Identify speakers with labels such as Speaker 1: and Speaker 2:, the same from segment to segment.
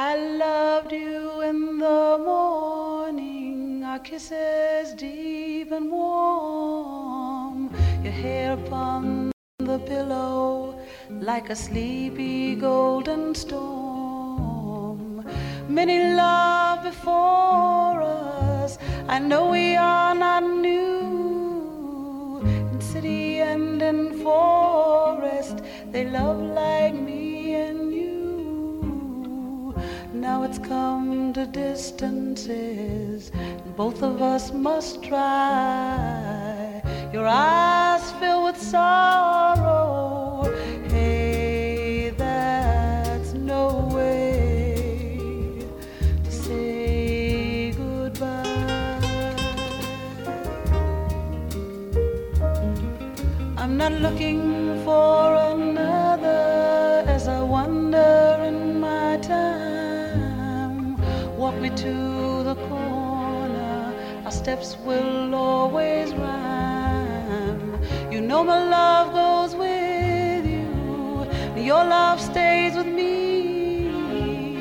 Speaker 1: I loved you in the morning, our kisses deep and warm, your hair upon the pillow like a sleepy golden storm. Many love before us, I know we are not new. In city and in forest, they love like me Now it's come to distances, both of us must try. Your eyes fill with sorrow. Hey, that's no way to say goodbye. I'm not looking steps will always rhyme. You know my love goes with you, your love stays with me.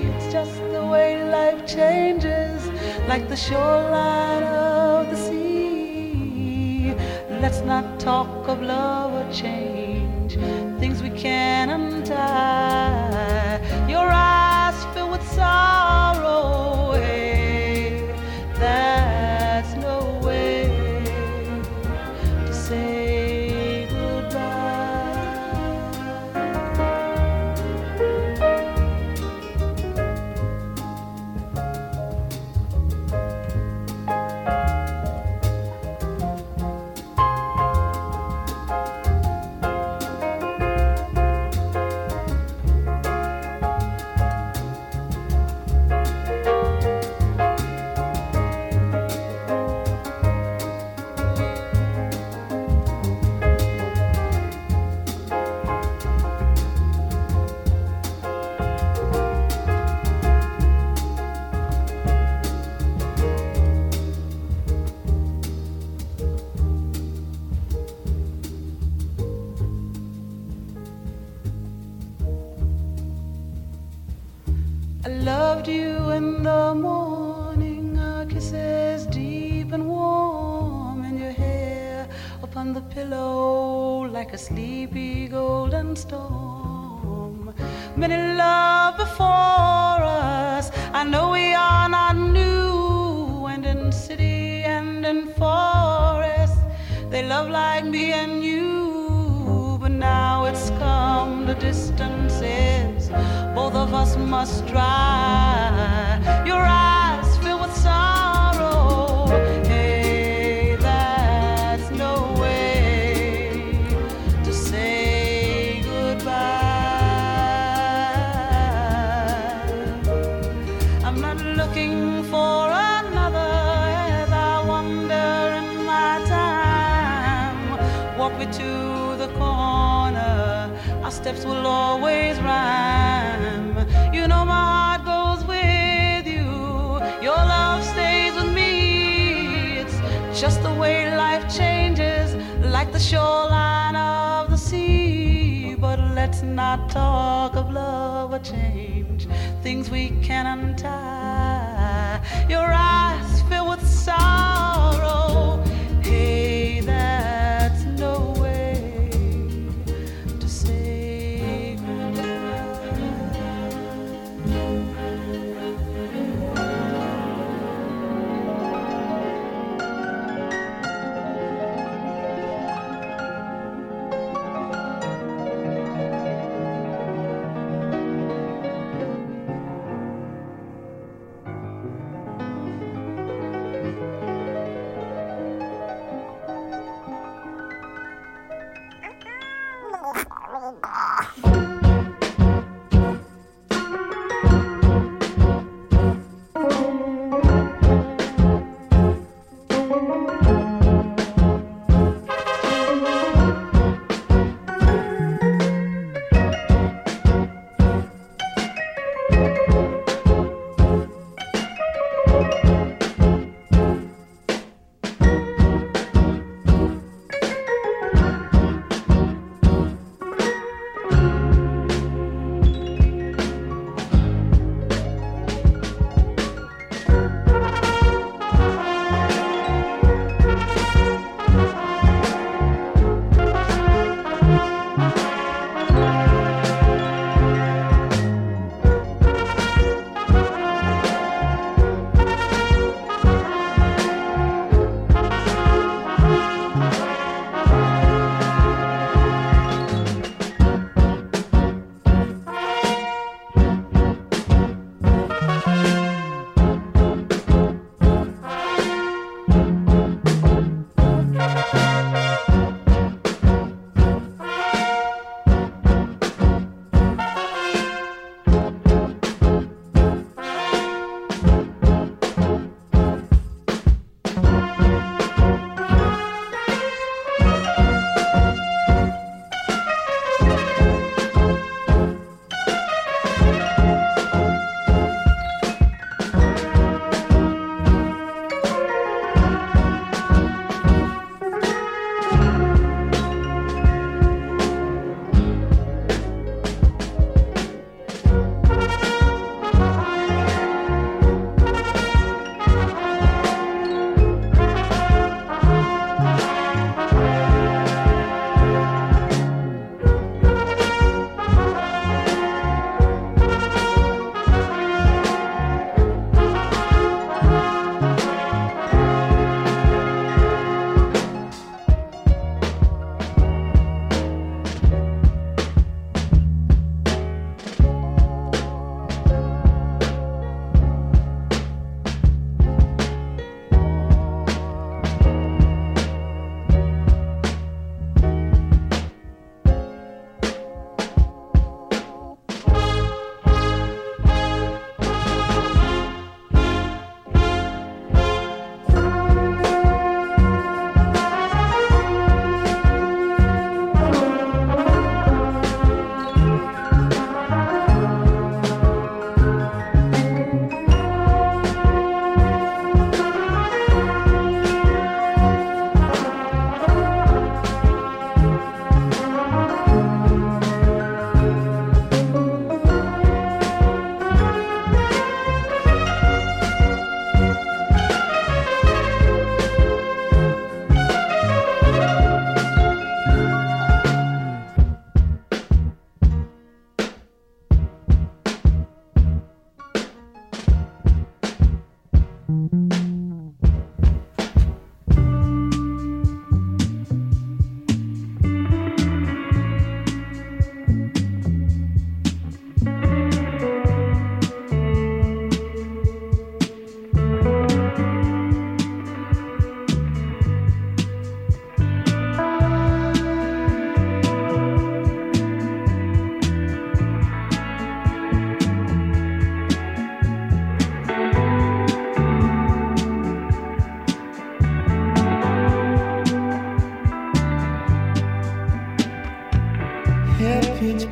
Speaker 1: It's just the way life changes, like the shoreline of the sea. Let's not talk of love or change, things we can't untie. Your eyes fill with sorrow, must try. Your eyes fill with sorrow. Hey, that's no way to say goodbye. I'm not looking for another as I wander in my time. Walk me to the corner, our steps will always rhyme. The shoreline of the sea. But let's not talk of love or change, things we can untie. Your eyes fill with sorrow.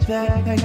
Speaker 2: that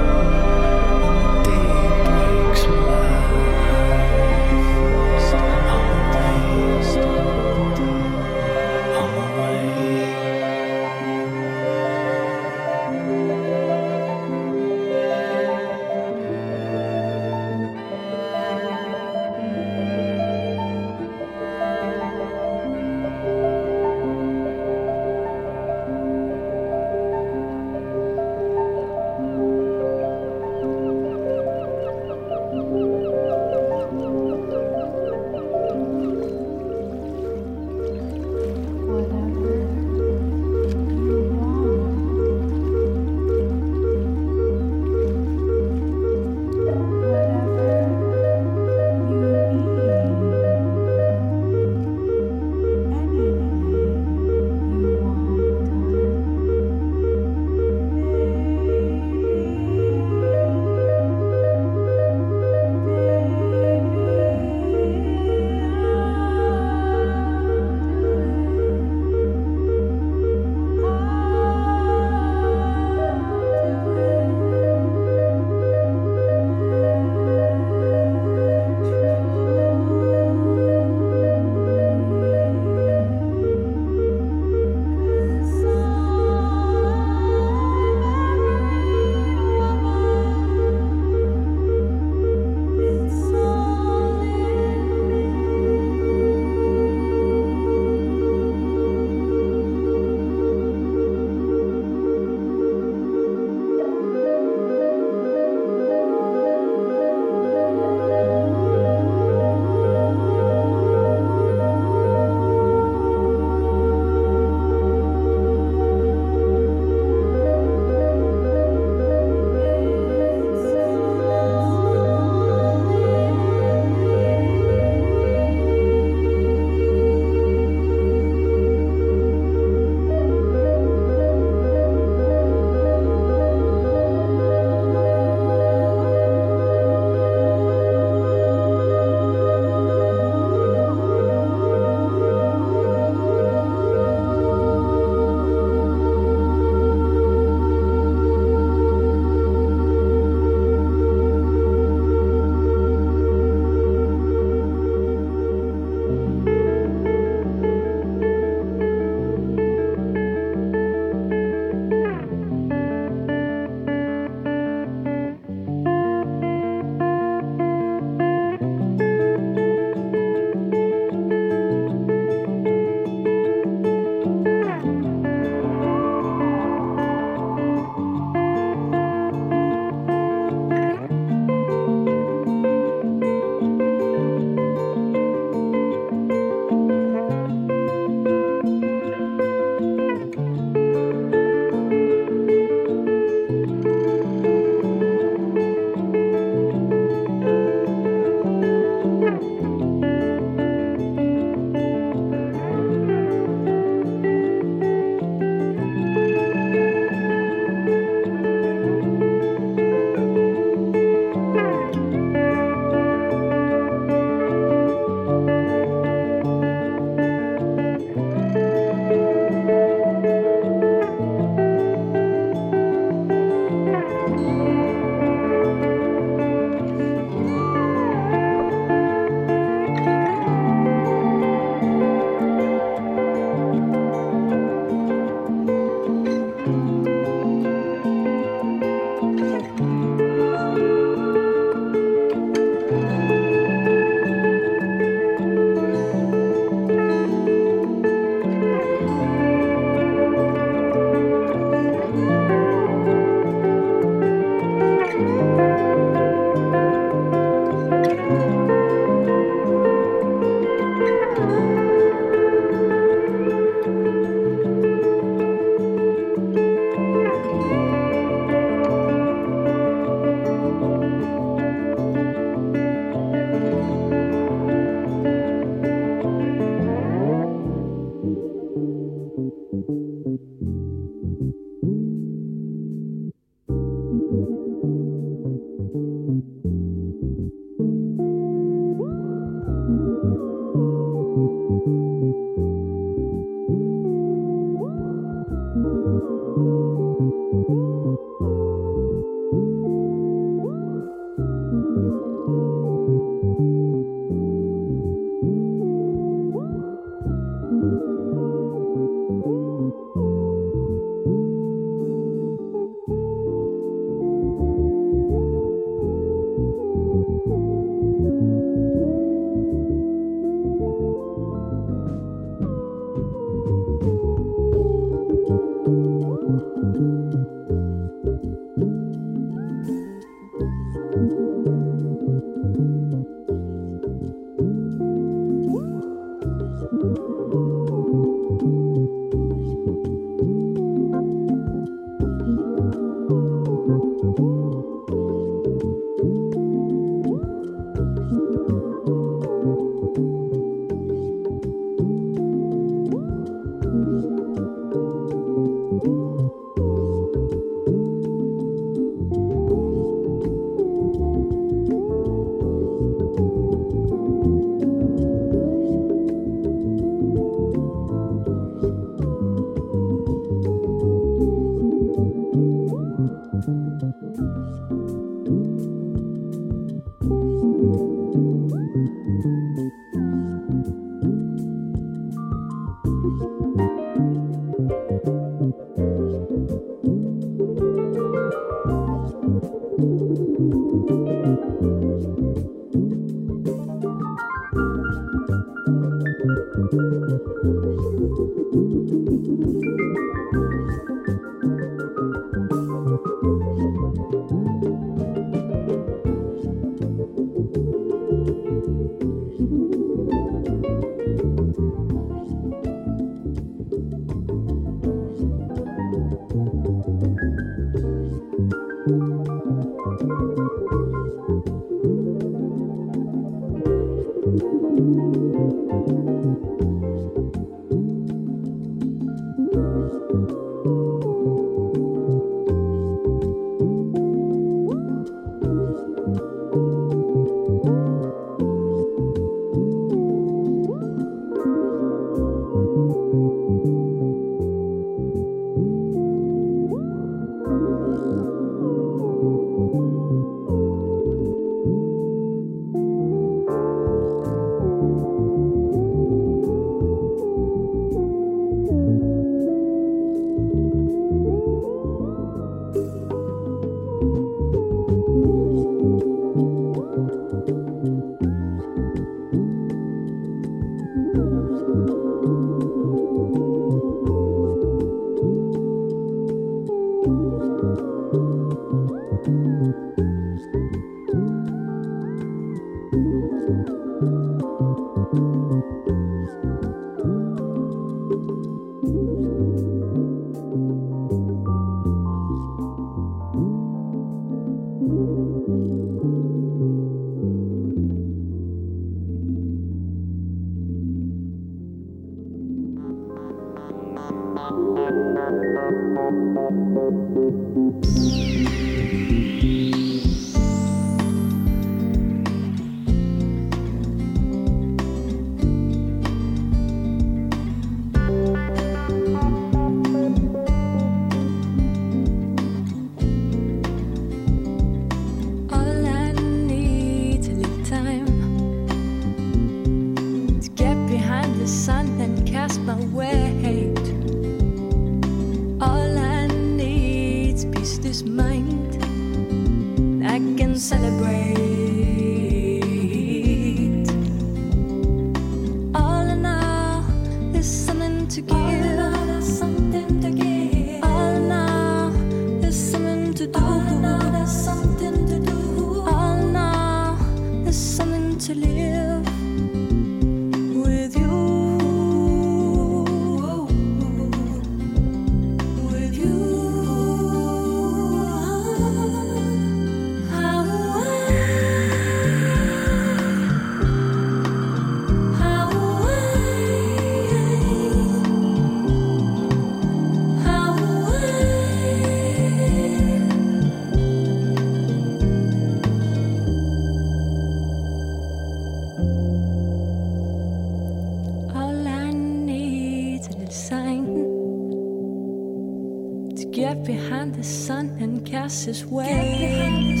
Speaker 3: and
Speaker 4: cast his way.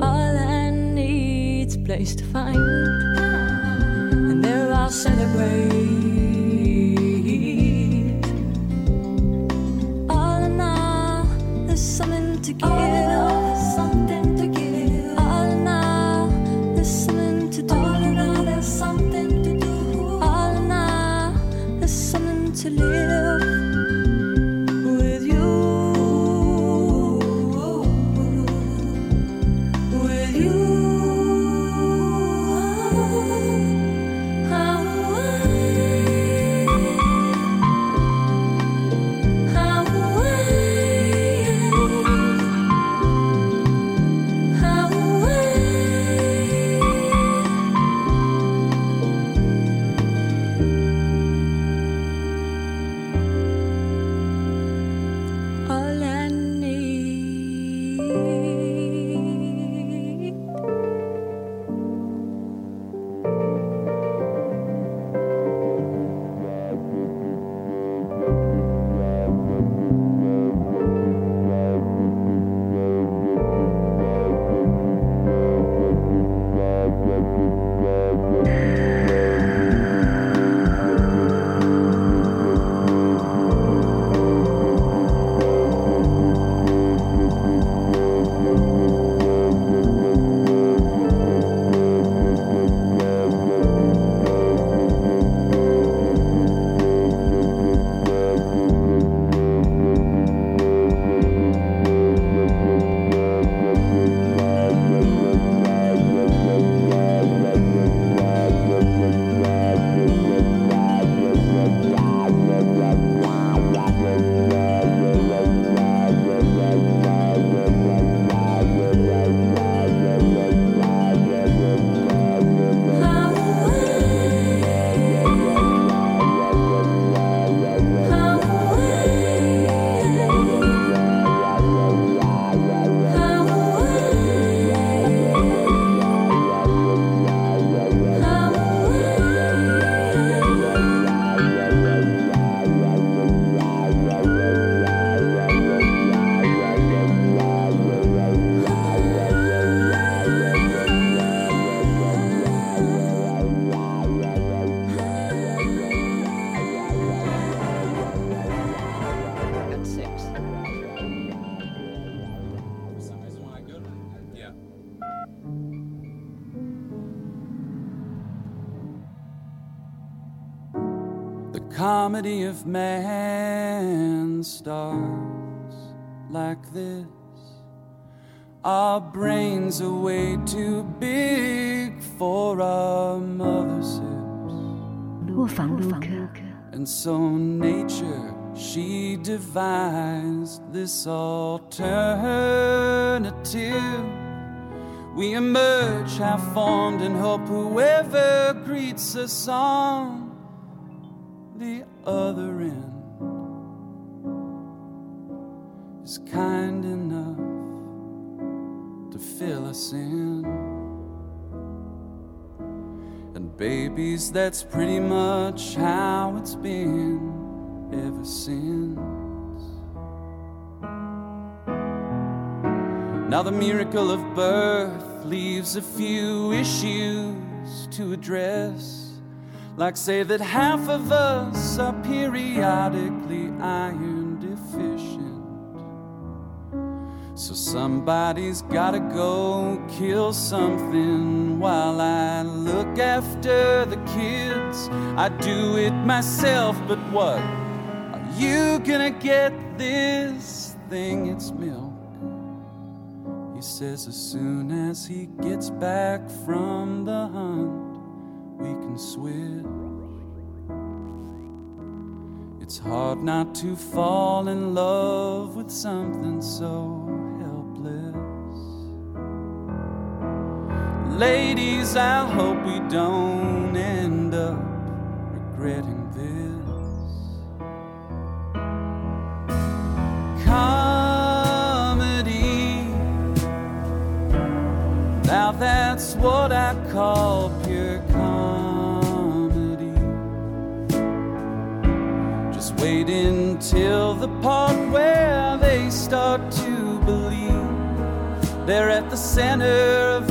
Speaker 4: All I need's place to find,
Speaker 5: comedy of man starts like this. Our brains are way too big for our mother's. And so nature, she devised this alternative. We emerge half formed and hope whoever greets us on that's pretty much how it's been ever since. Now, the miracle of birth leaves a few issues to address. Like, say that half of us are periodically iron So somebody's gotta go kill something while I look after the kids. I do it myself, but what? Are you gonna get this thing? It's milk. He says as soon as he gets back from the hunt we can switch. It's hard not to fall in love with something so Ladies, I hope we don't end up regretting this. Comedy. Now that's what I call pure comedy. Just Wait until the part where they start to believe they're at the center of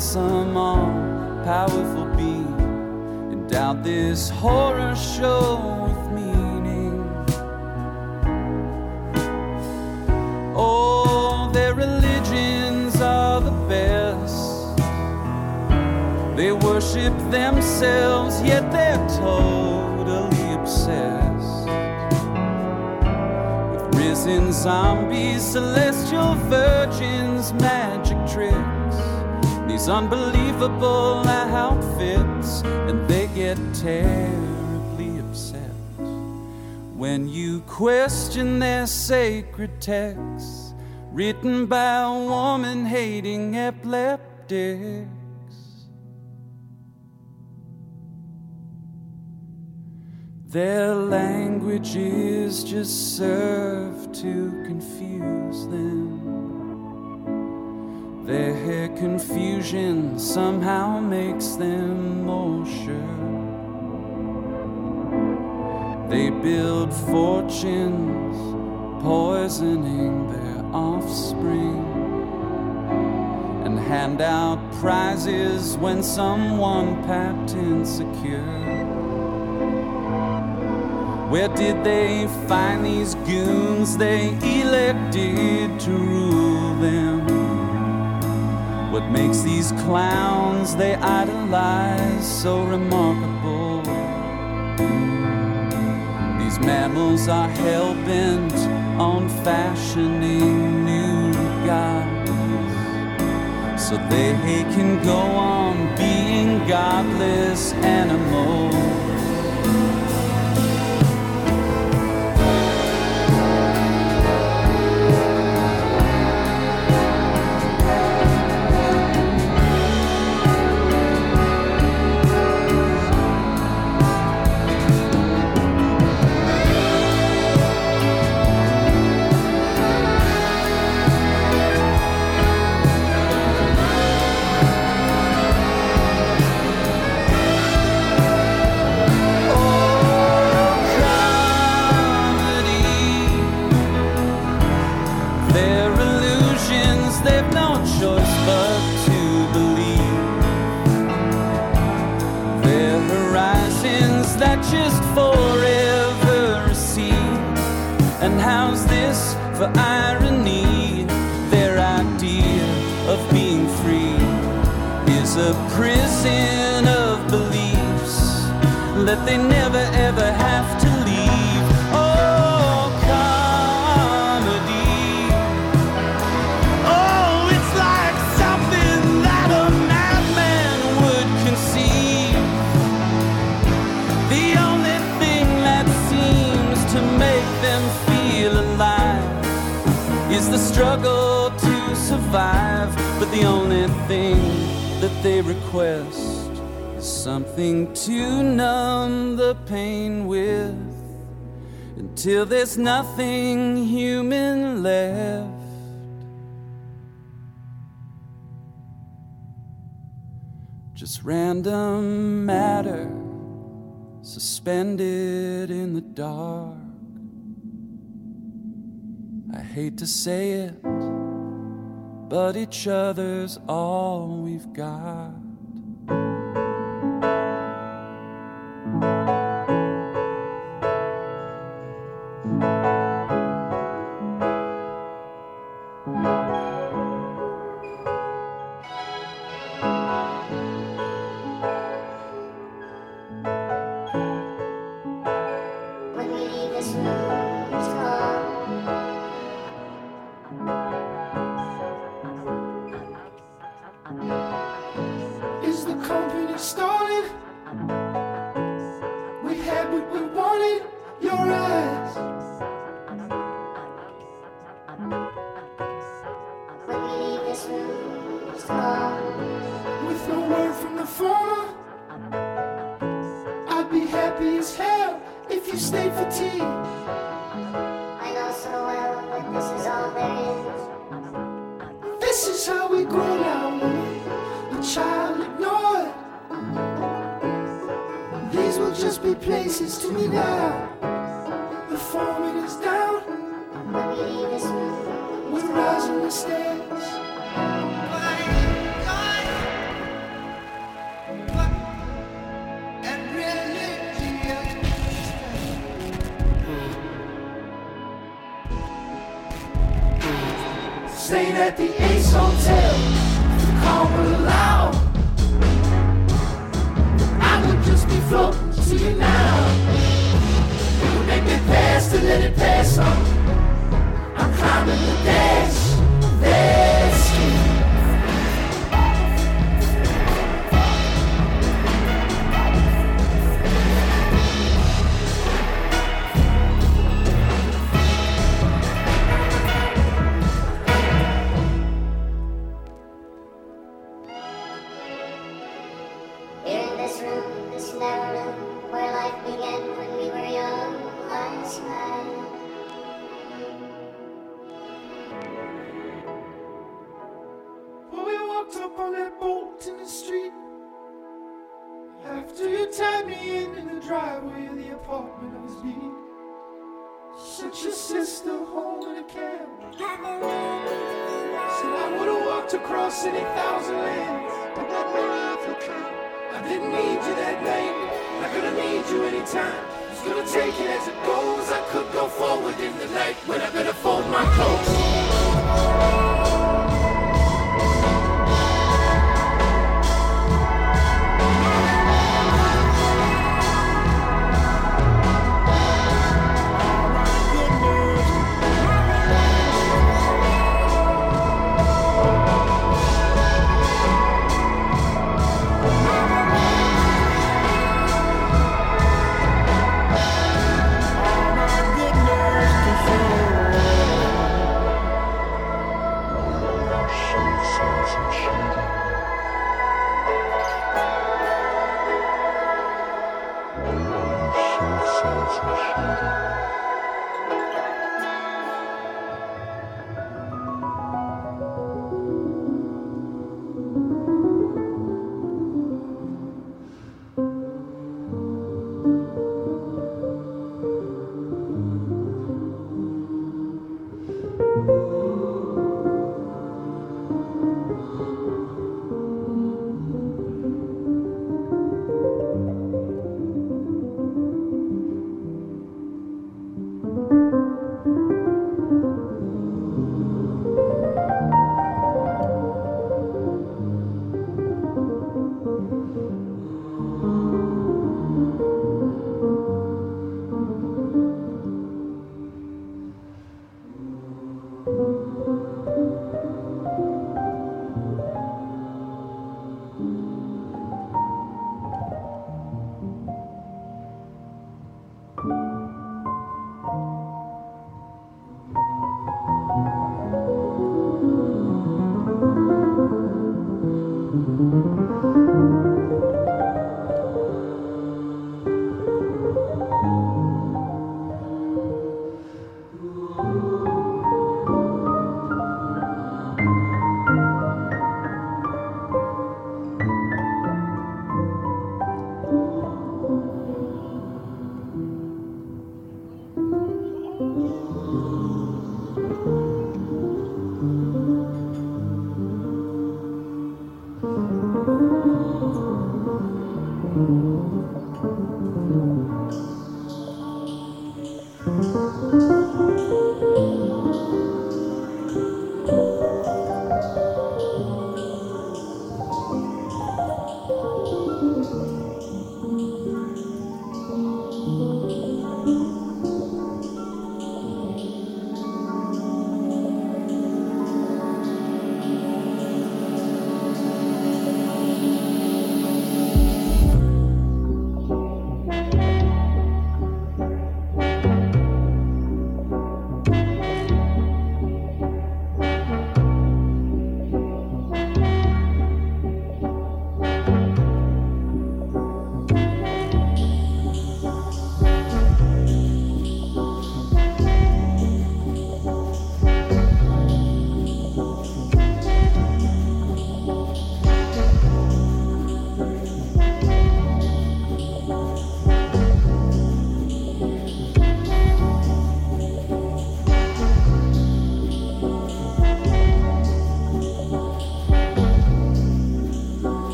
Speaker 5: some all powerful being endowed this horror show with meaning. Oh, their religions are the best. They worship themselves, yet they're totally obsessed with risen zombies, celestial virgins, magic tricks, these unbelievable how outfits, and they get terribly upset when you question their sacred texts written by a woman hating epileptics. Their languages just serve to confuse them. Their confusion somehow makes them more sure. They build fortunes, poisoning their offspring, and hand out prizes when someone patents a cure. Where did they find these goons they elected to rule them? What makes these clowns they idolize so remarkable? These mammals are hell bent on fashioning new gods so they can go on being godless animals. This for irony? Their idea of being free is a prison of beliefs that they never ever have to the only thing that they request is something to numb the pain with until there's nothing human left. Just random matter suspended in the dark. I hate to say it, but each other's all we've got.
Speaker 6: After you tied me in in the driveway of the apartment I was beat, sent your sister home in a cab. Said I would have walked across any thousand lands, but. I didn't need you that night. Not gonna need you anytime. Just gonna take it as it goes. I could go forward in the night when I better fold my clothes.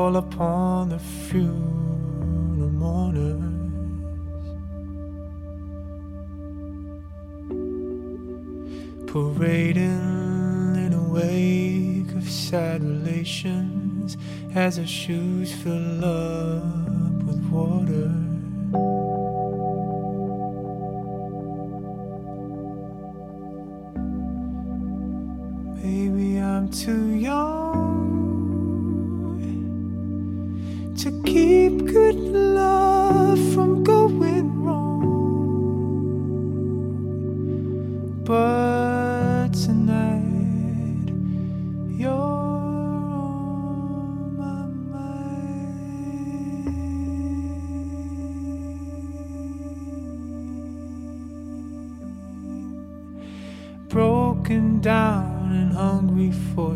Speaker 3: fall upon the funeral mourners, parading in a wake of sad relations as our shoes fill up with water. for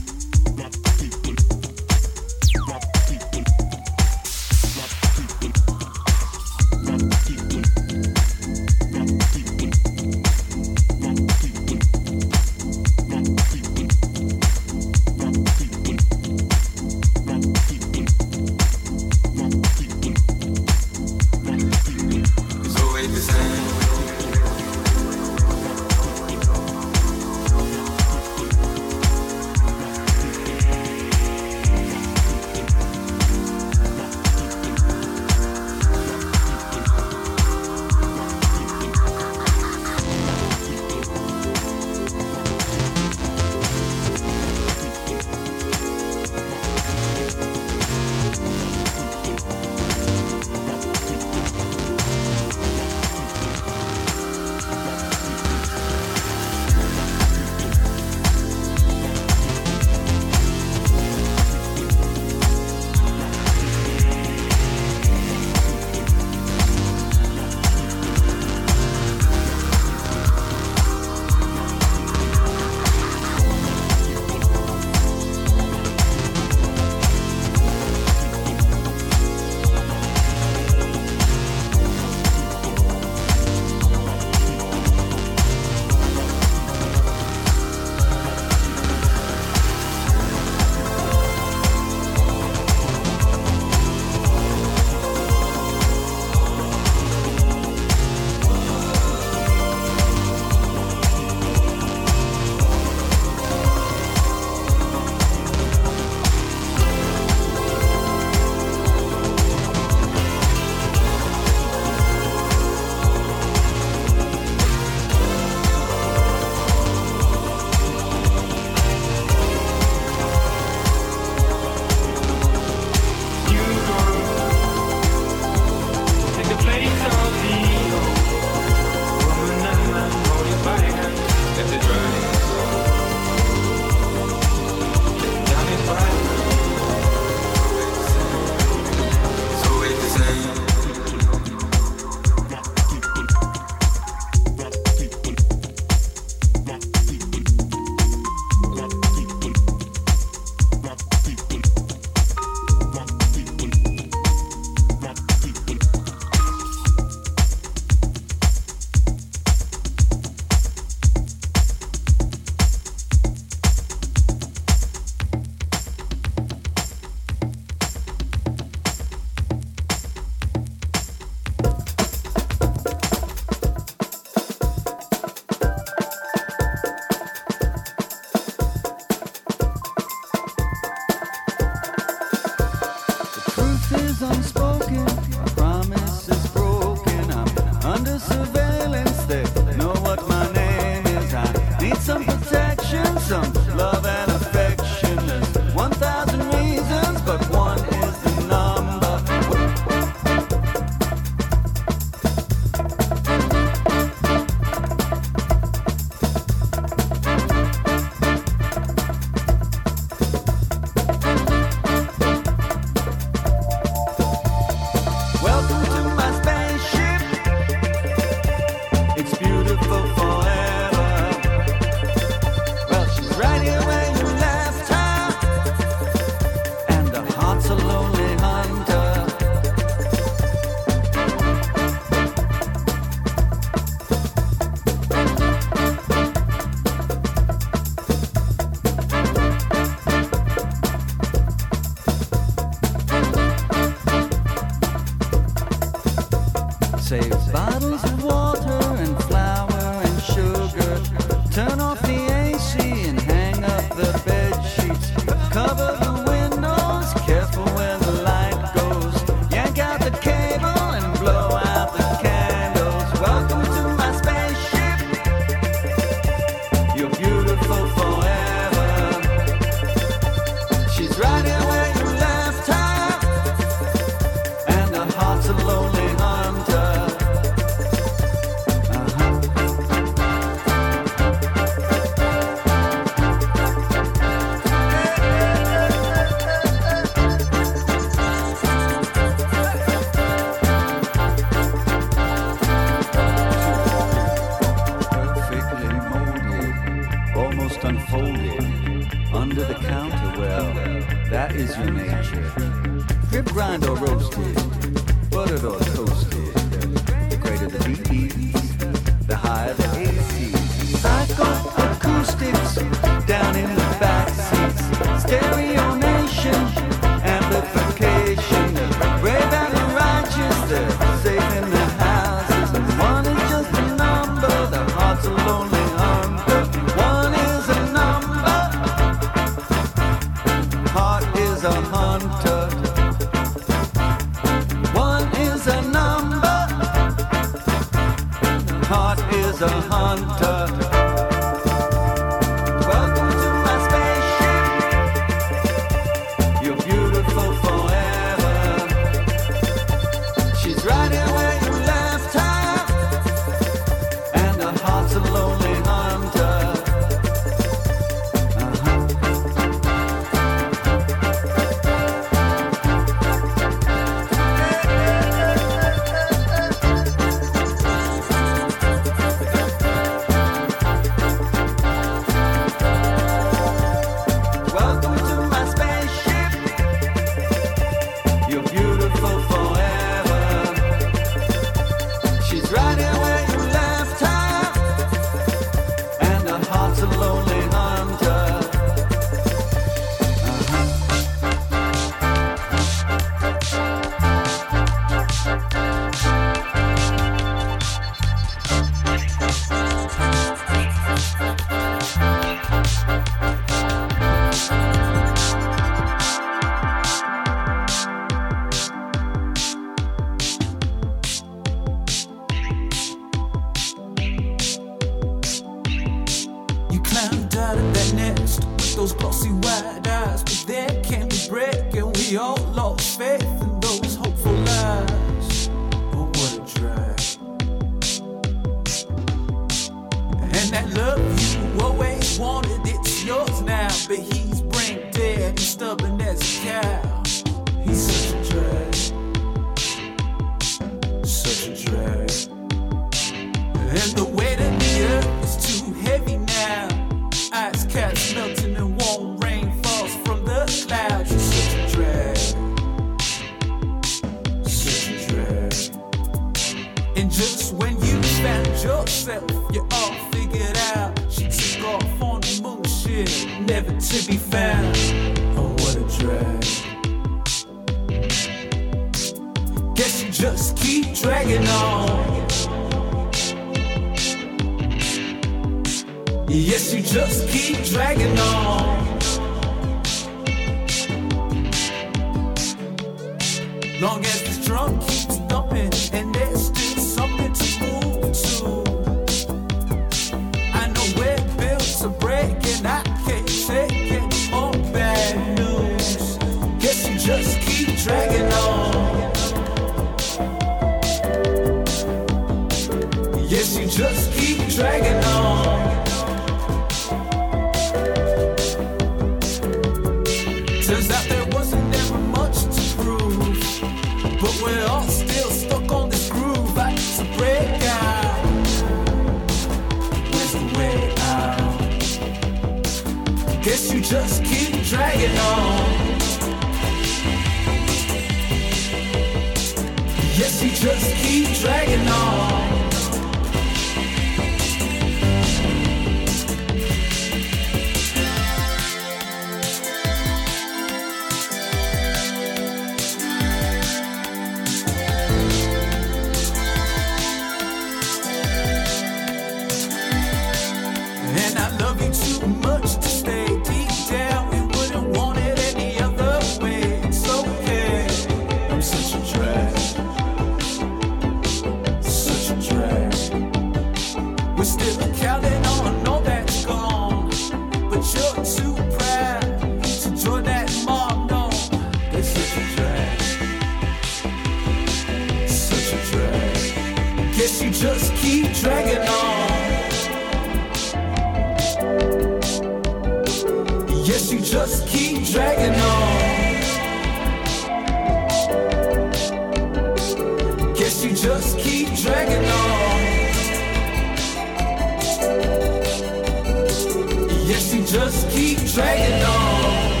Speaker 3: just
Speaker 7: keep dragging on.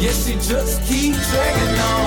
Speaker 7: Yes, she just keep dragging on.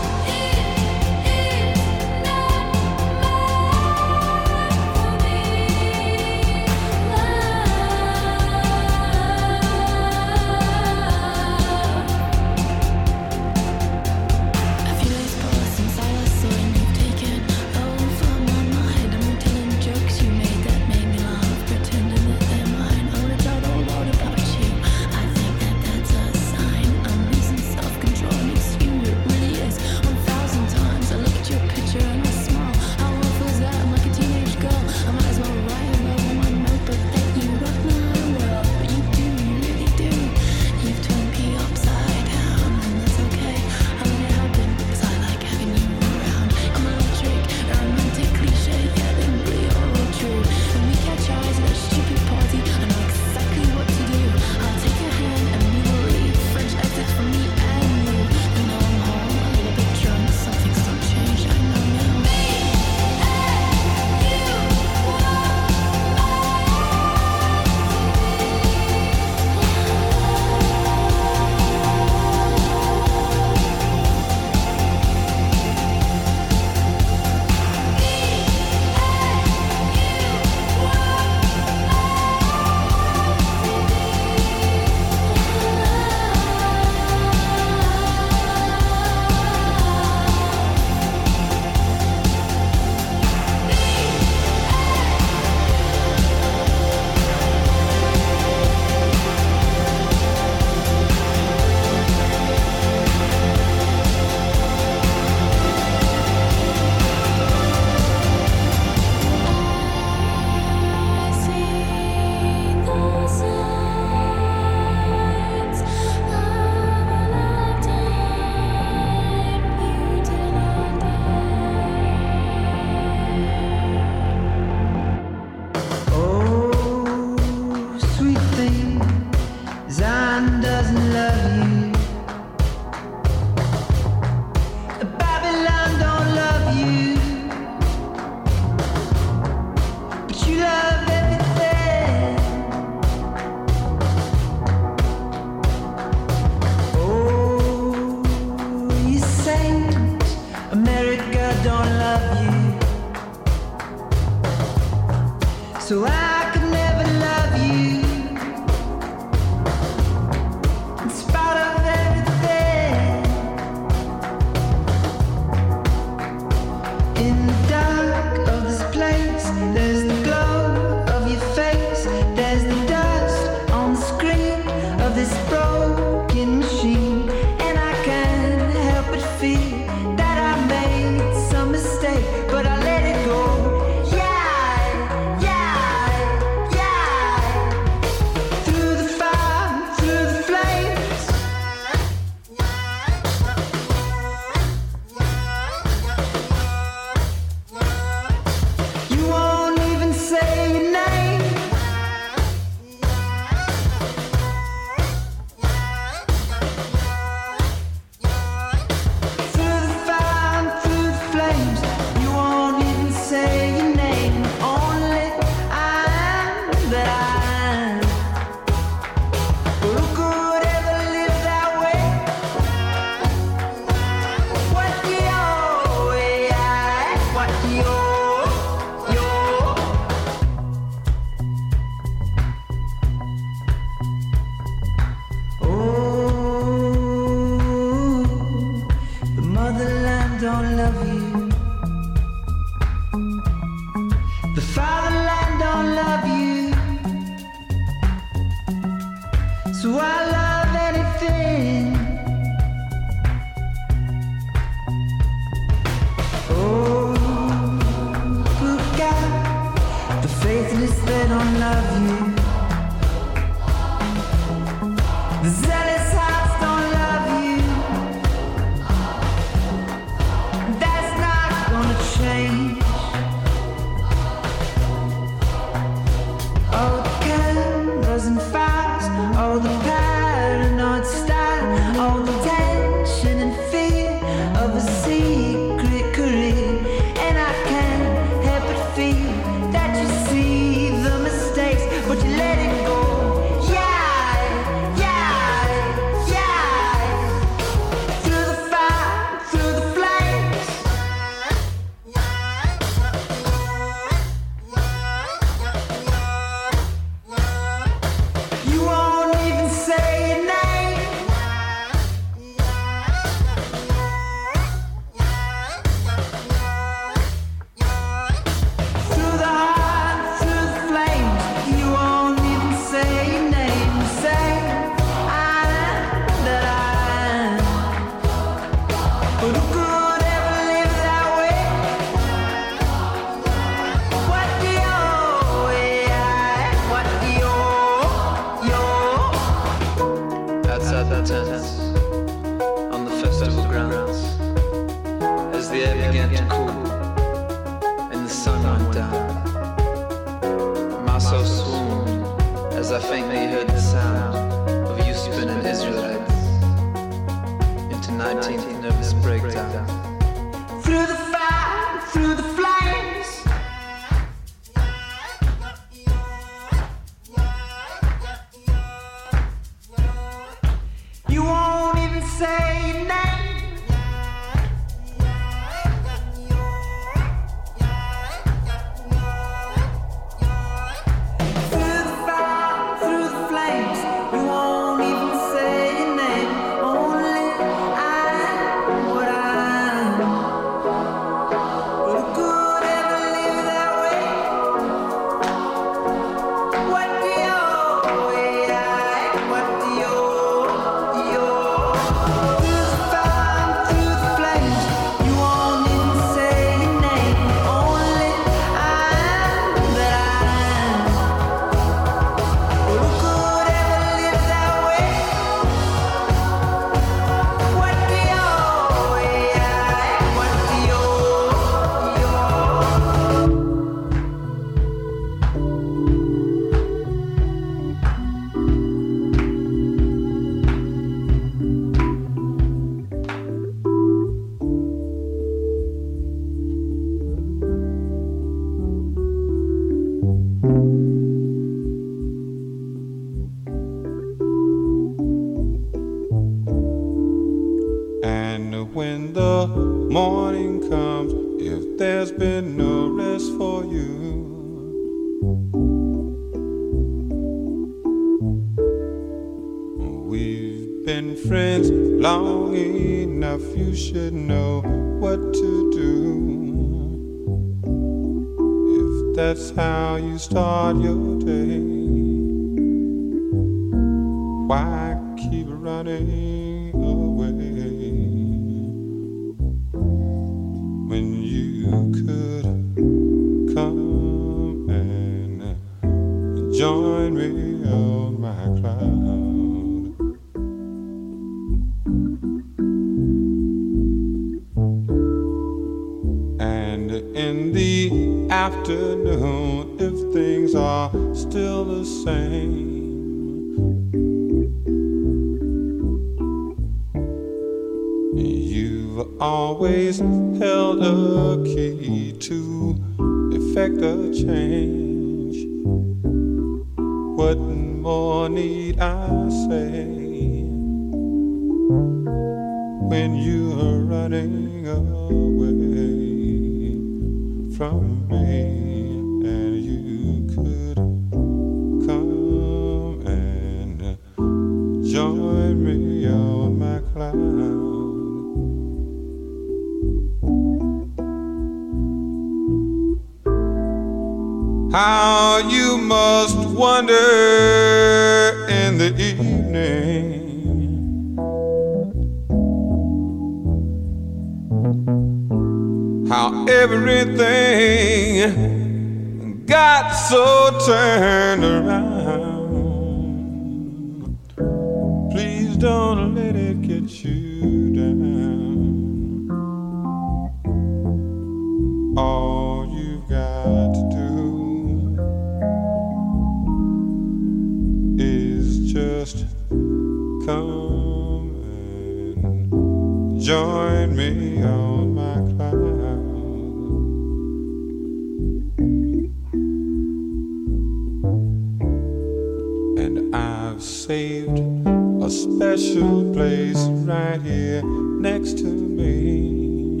Speaker 8: next to me.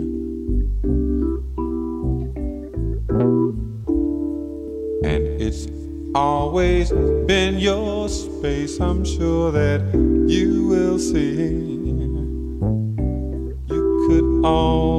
Speaker 8: And it's always been your space, I'm sure that you will see. You could always.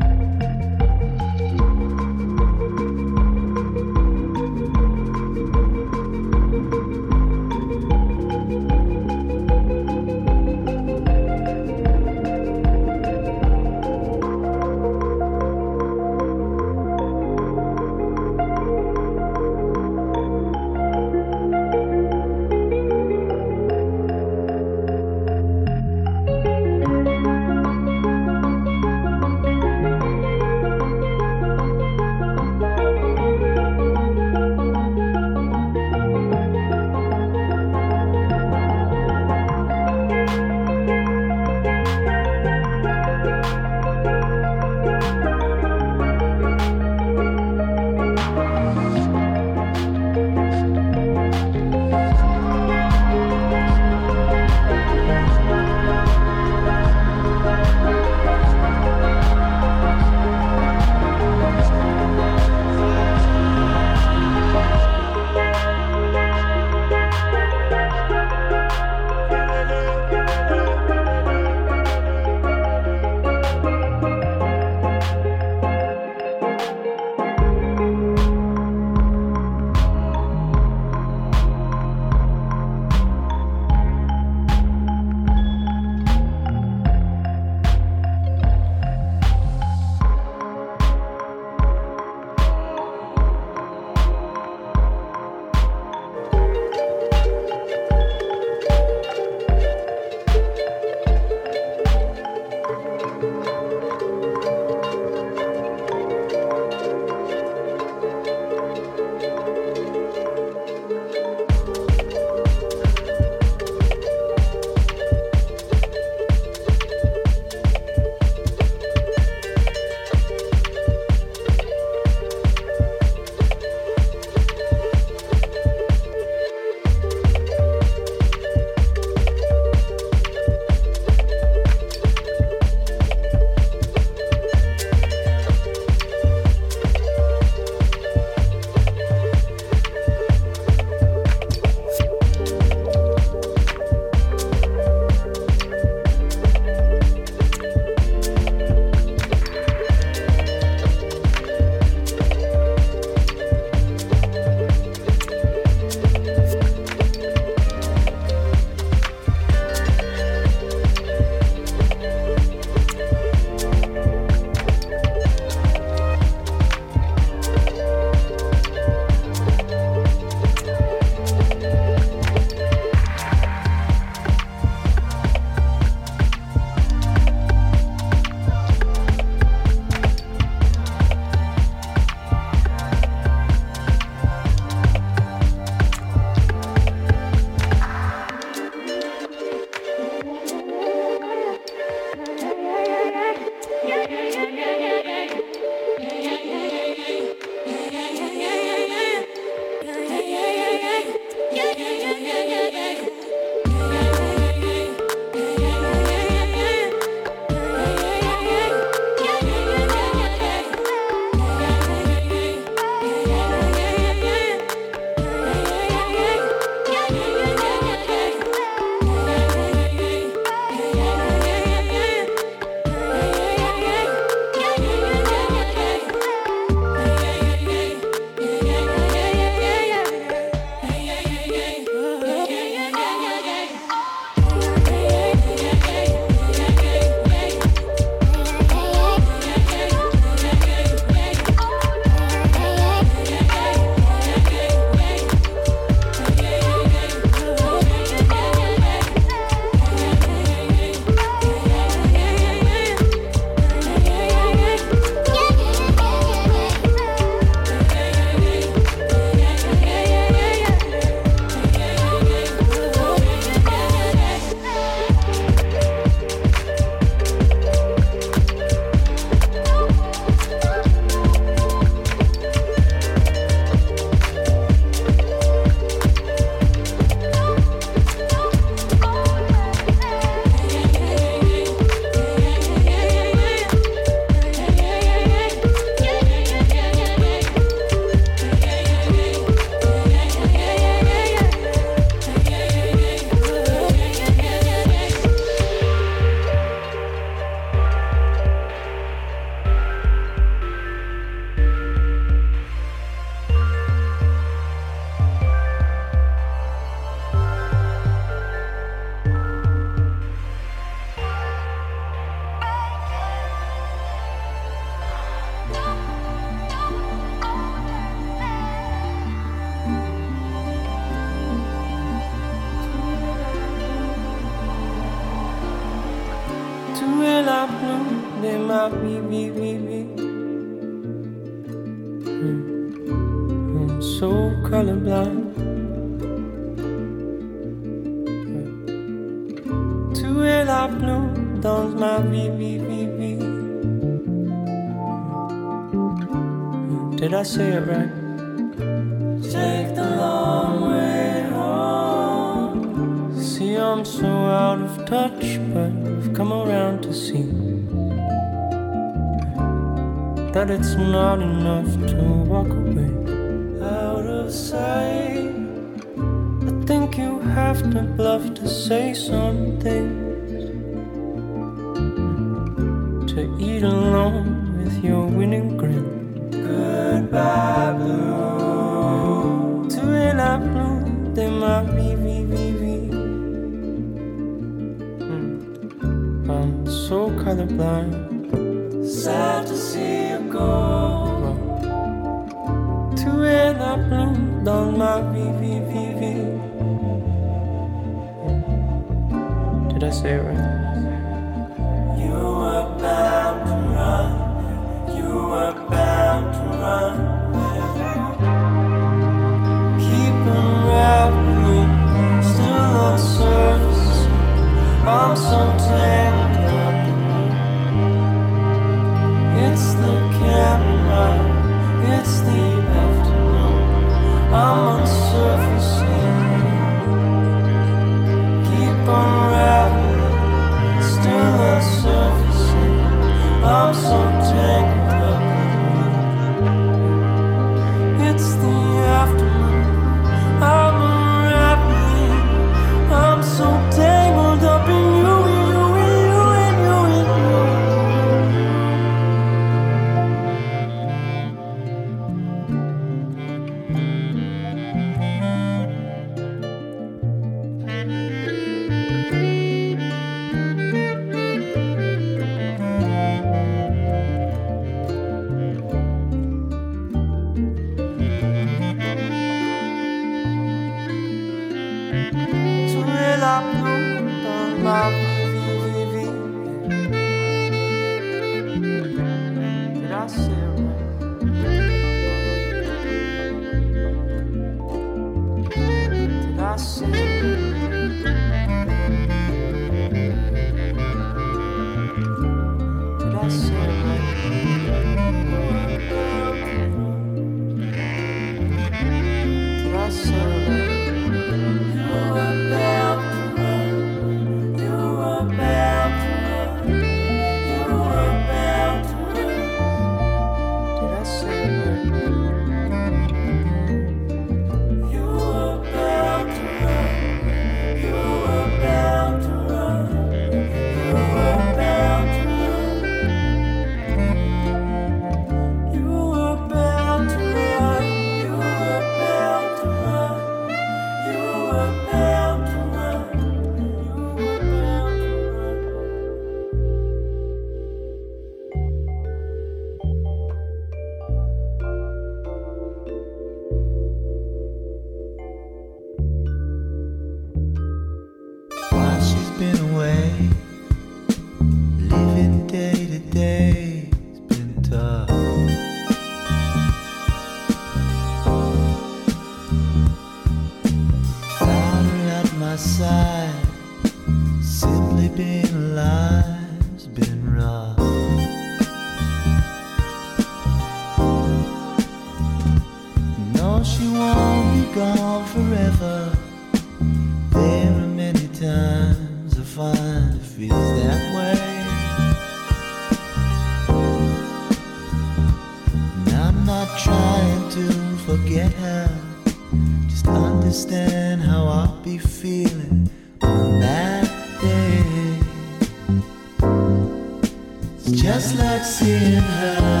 Speaker 9: Just like seeing her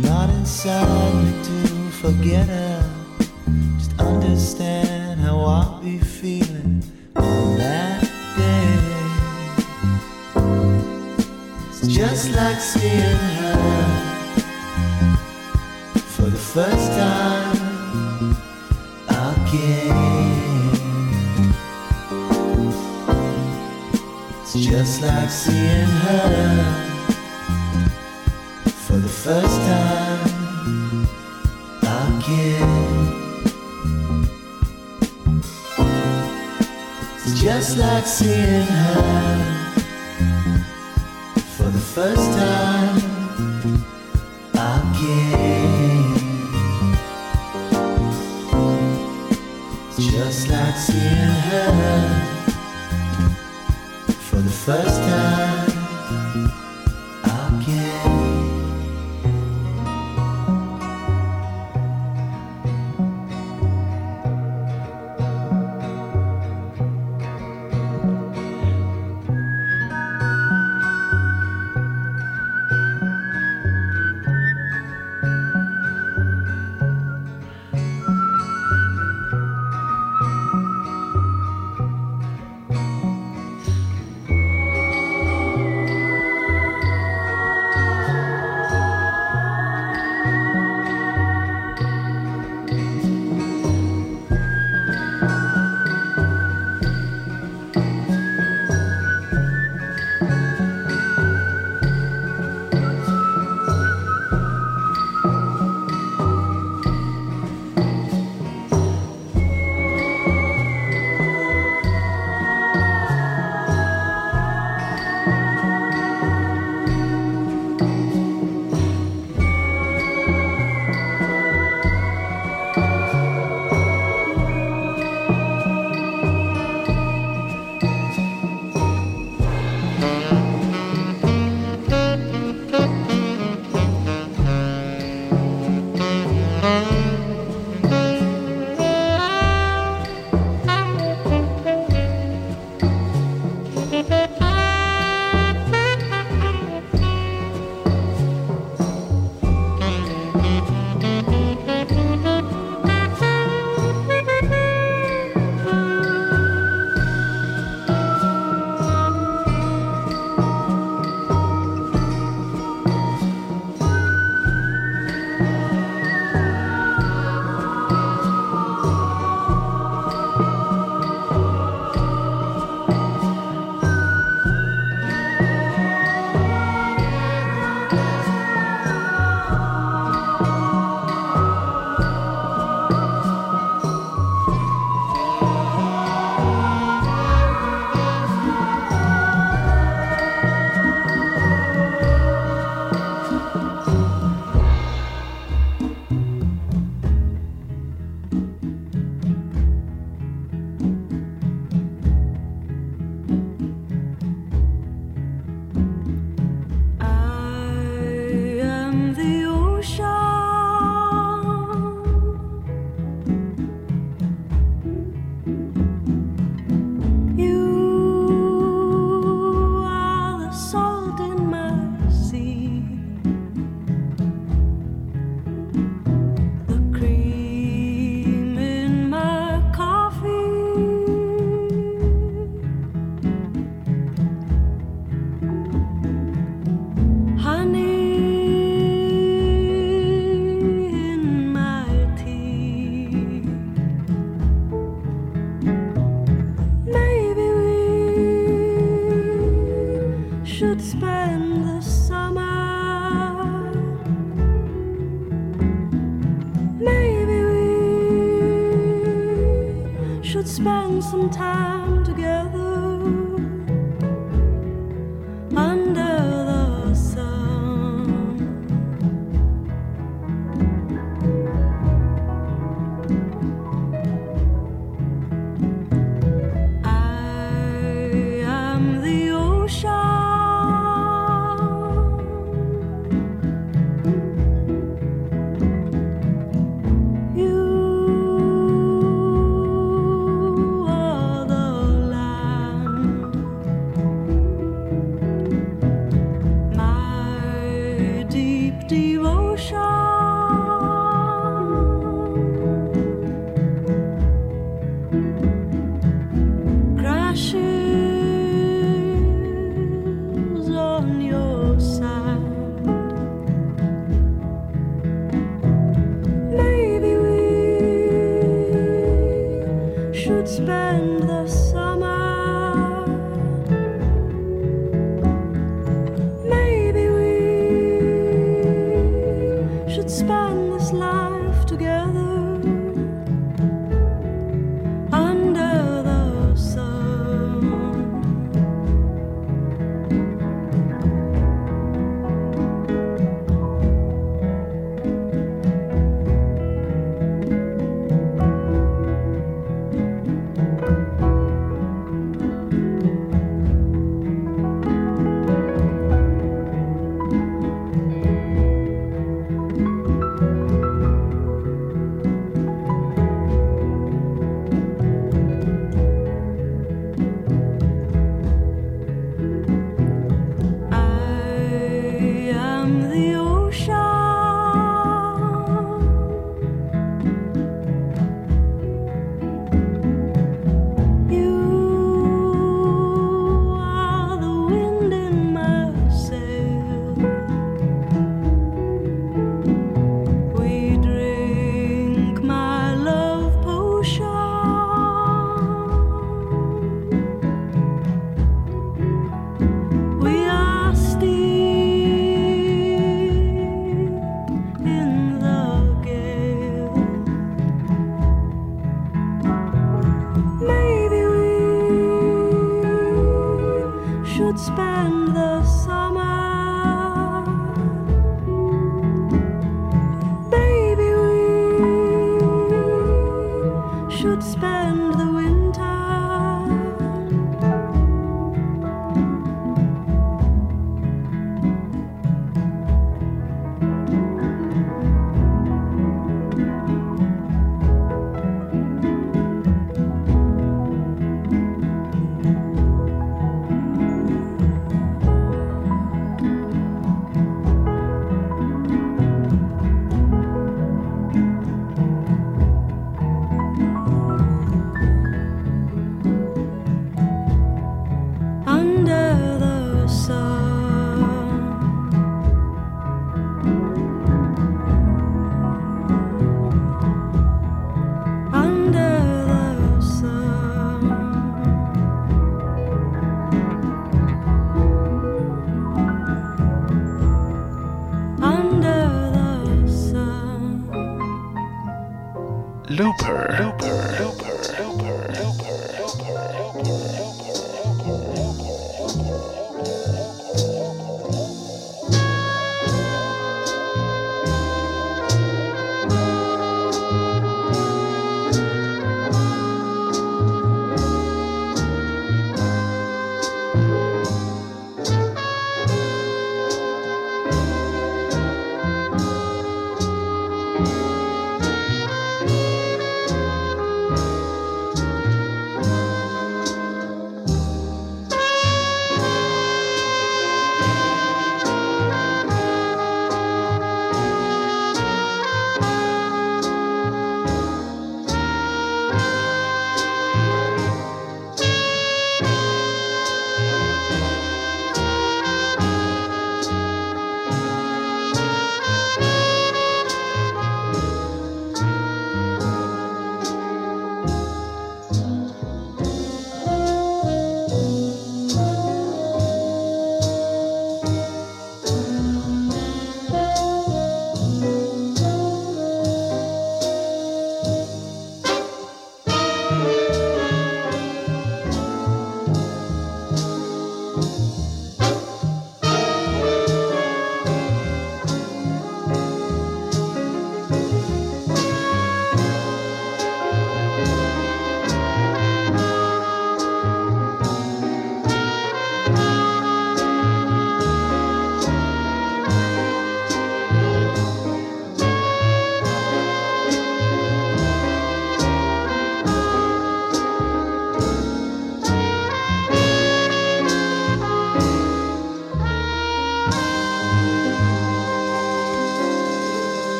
Speaker 9: Not inside me to forget her. Just understand how I'll be feeling on that day. It's just like seeing her for the first time again. It's just like seeing her first time again. It's just like seeing her for the first time again. It's just like seeing her for the first time